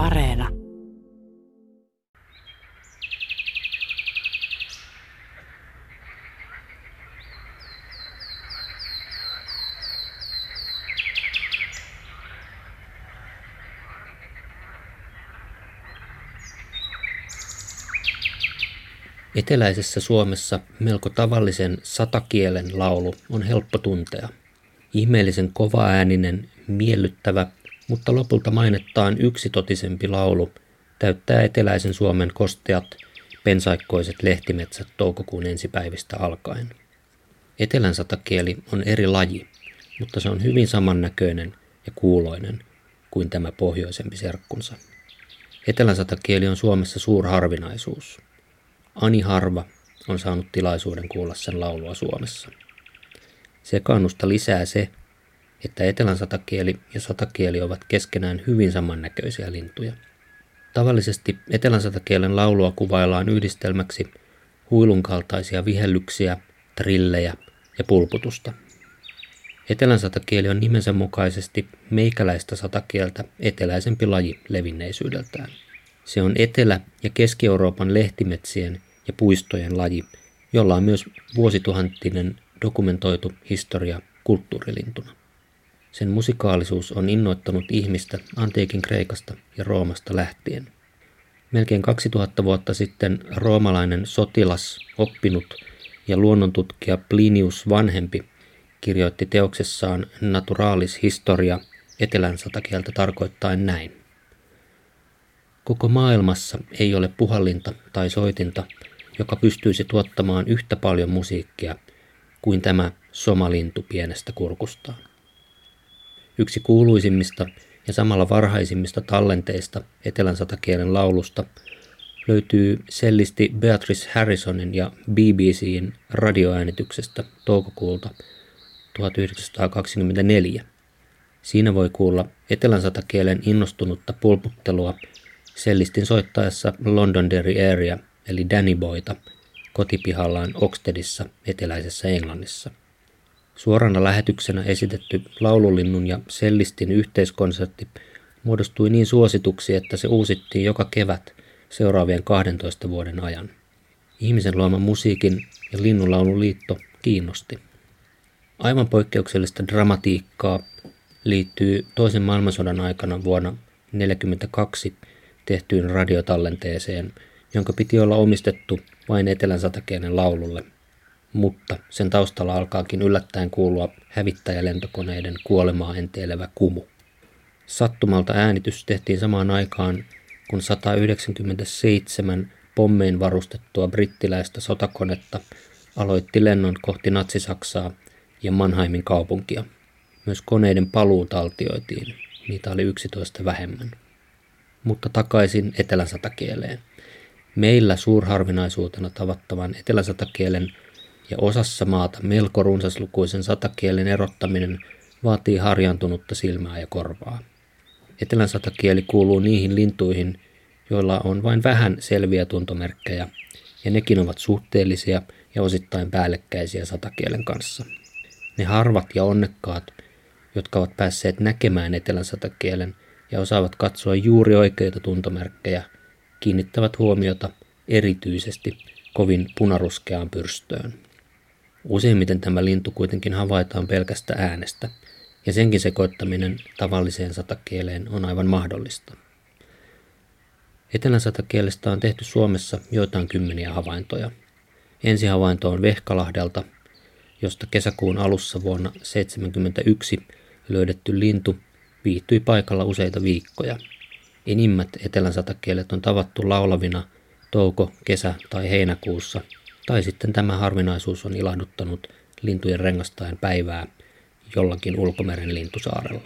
Areena. Eteläisessä Suomessa melko tavallisen satakielen laulu on helppo tuntea. Ihmeellisen kovaääninen, miellyttävä, mutta lopulta mainettaan yksitotisempi laulu täyttää eteläisen Suomen kosteat, pensaikkoiset lehtimetsät toukokuun ensipäivistä alkaen. Etelän satakieli on eri laji, mutta se on hyvin samannäköinen ja kuuloinen kuin tämä pohjoisempi serkkunsa. Etelän satakieli on Suomessa suurharvinaisuus. Ani Harva on saanut tilaisuuden kuulla sen laulua Suomessa. Sekaannusta lisää se, että etelän satakieli ja satakieli ovat keskenään hyvin samannäköisiä lintuja. Tavallisesti etelän satakielen laulua kuvaillaan yhdistelmäksi huilun kaltaisia vihellyksiä, trillejä ja pulputusta. Etelän satakieli on nimensä mukaisesti meikäläistä satakieltä eteläisempi laji levinneisyydeltään. Se on Etelä- ja Keski-Euroopan lehtimetsien ja puistojen laji, jolla on myös vuosituhantinen dokumentoitu historia kulttuurilintuna. Sen musikaalisuus on innoittanut ihmistä antiikin Kreikasta ja Roomasta lähtien. Melkein 2000 vuotta sitten roomalainen sotilas, oppinut ja luonnontutkija Plinius vanhempi kirjoitti teoksessaan Naturalis Historia etelän satakieltä tarkoittain näin. Koko maailmassa ei ole puhallinta tai soitinta, joka pystyisi tuottamaan yhtä paljon musiikkia kuin tämä somalintu pienestä kurkustaan. Yksi kuuluisimmista ja samalla varhaisimmista tallenteista Etelän satakielen laulusta löytyy sellisti Beatrice Harrisonin ja BBCin radioäänityksestä toukokuulta 1924. Siinä voi kuulla Etelän satakielen innostunutta pulputtelua sellistin soittaessa Londonderry Area eli Danny Boyta kotipihallaan Oxtedissa eteläisessä Englannissa. Suorana lähetyksenä esitetty laululinnun ja sellistin yhteiskonsertti muodostui niin suosituksi, että se uusittiin joka kevät seuraavien 12 vuoden ajan. Ihmisen luoma musiikin ja linnunlaululiitto kiinnosti. Aivan poikkeuksellista dramatiikkaa liittyy toisen maailmansodan aikana vuonna 1942 tehtyyn radiotallenteeseen, jonka piti olla omistettu vain Etelän satakielen laululle, mutta sen taustalla alkaakin yllättäen kuulua hävittäjälentokoneiden kuolemaa enteilevä kumu. Sattumalta äänitys tehtiin samaan aikaan, kun 197 pommein varustettua brittiläistä sotakonetta aloitti lennon kohti Natsi-Saksaa ja Mannheimin kaupunkia. Myös koneiden paluu taltioitiin, niitä oli 11 vähemmän. Mutta takaisin etelän satakieleen. Meillä suurharvinaisuutena tavattavan etelän satakielen ja osassa maata melko runsaslukuisen satakielen erottaminen vaatii harjantunutta silmää ja korvaa. Etelän satakieli kuuluu niihin lintuihin, joilla on vain vähän selviä tuntomerkkejä, ja nekin ovat suhteellisia ja osittain päällekkäisiä satakielen kanssa. Ne harvat ja onnekkaat, jotka ovat päässeet näkemään etelän satakielen ja osaavat katsoa juuri oikeita tuntomerkkejä, kiinnittävät huomiota erityisesti kovin punaruskeaan pyrstöön. Useimmiten tämä lintu kuitenkin havaitaan pelkästä äänestä, ja senkin sekoittaminen tavalliseen satakieleen on aivan mahdollista. Etelän satakielestä on tehty Suomessa joitain kymmeniä havaintoja. Ensi havainto on Vehkalahdelta, josta kesäkuun alussa vuonna 1971 löydetty lintu viihtyi paikalla useita viikkoja. Enimmät etelän satakielet on tavattu laulavina touko-, kesä- tai heinäkuussa tai sitten tämä harvinaisuus on ilahduttanut lintujen rengastajan päivää jollakin ulkomeren lintusaarella.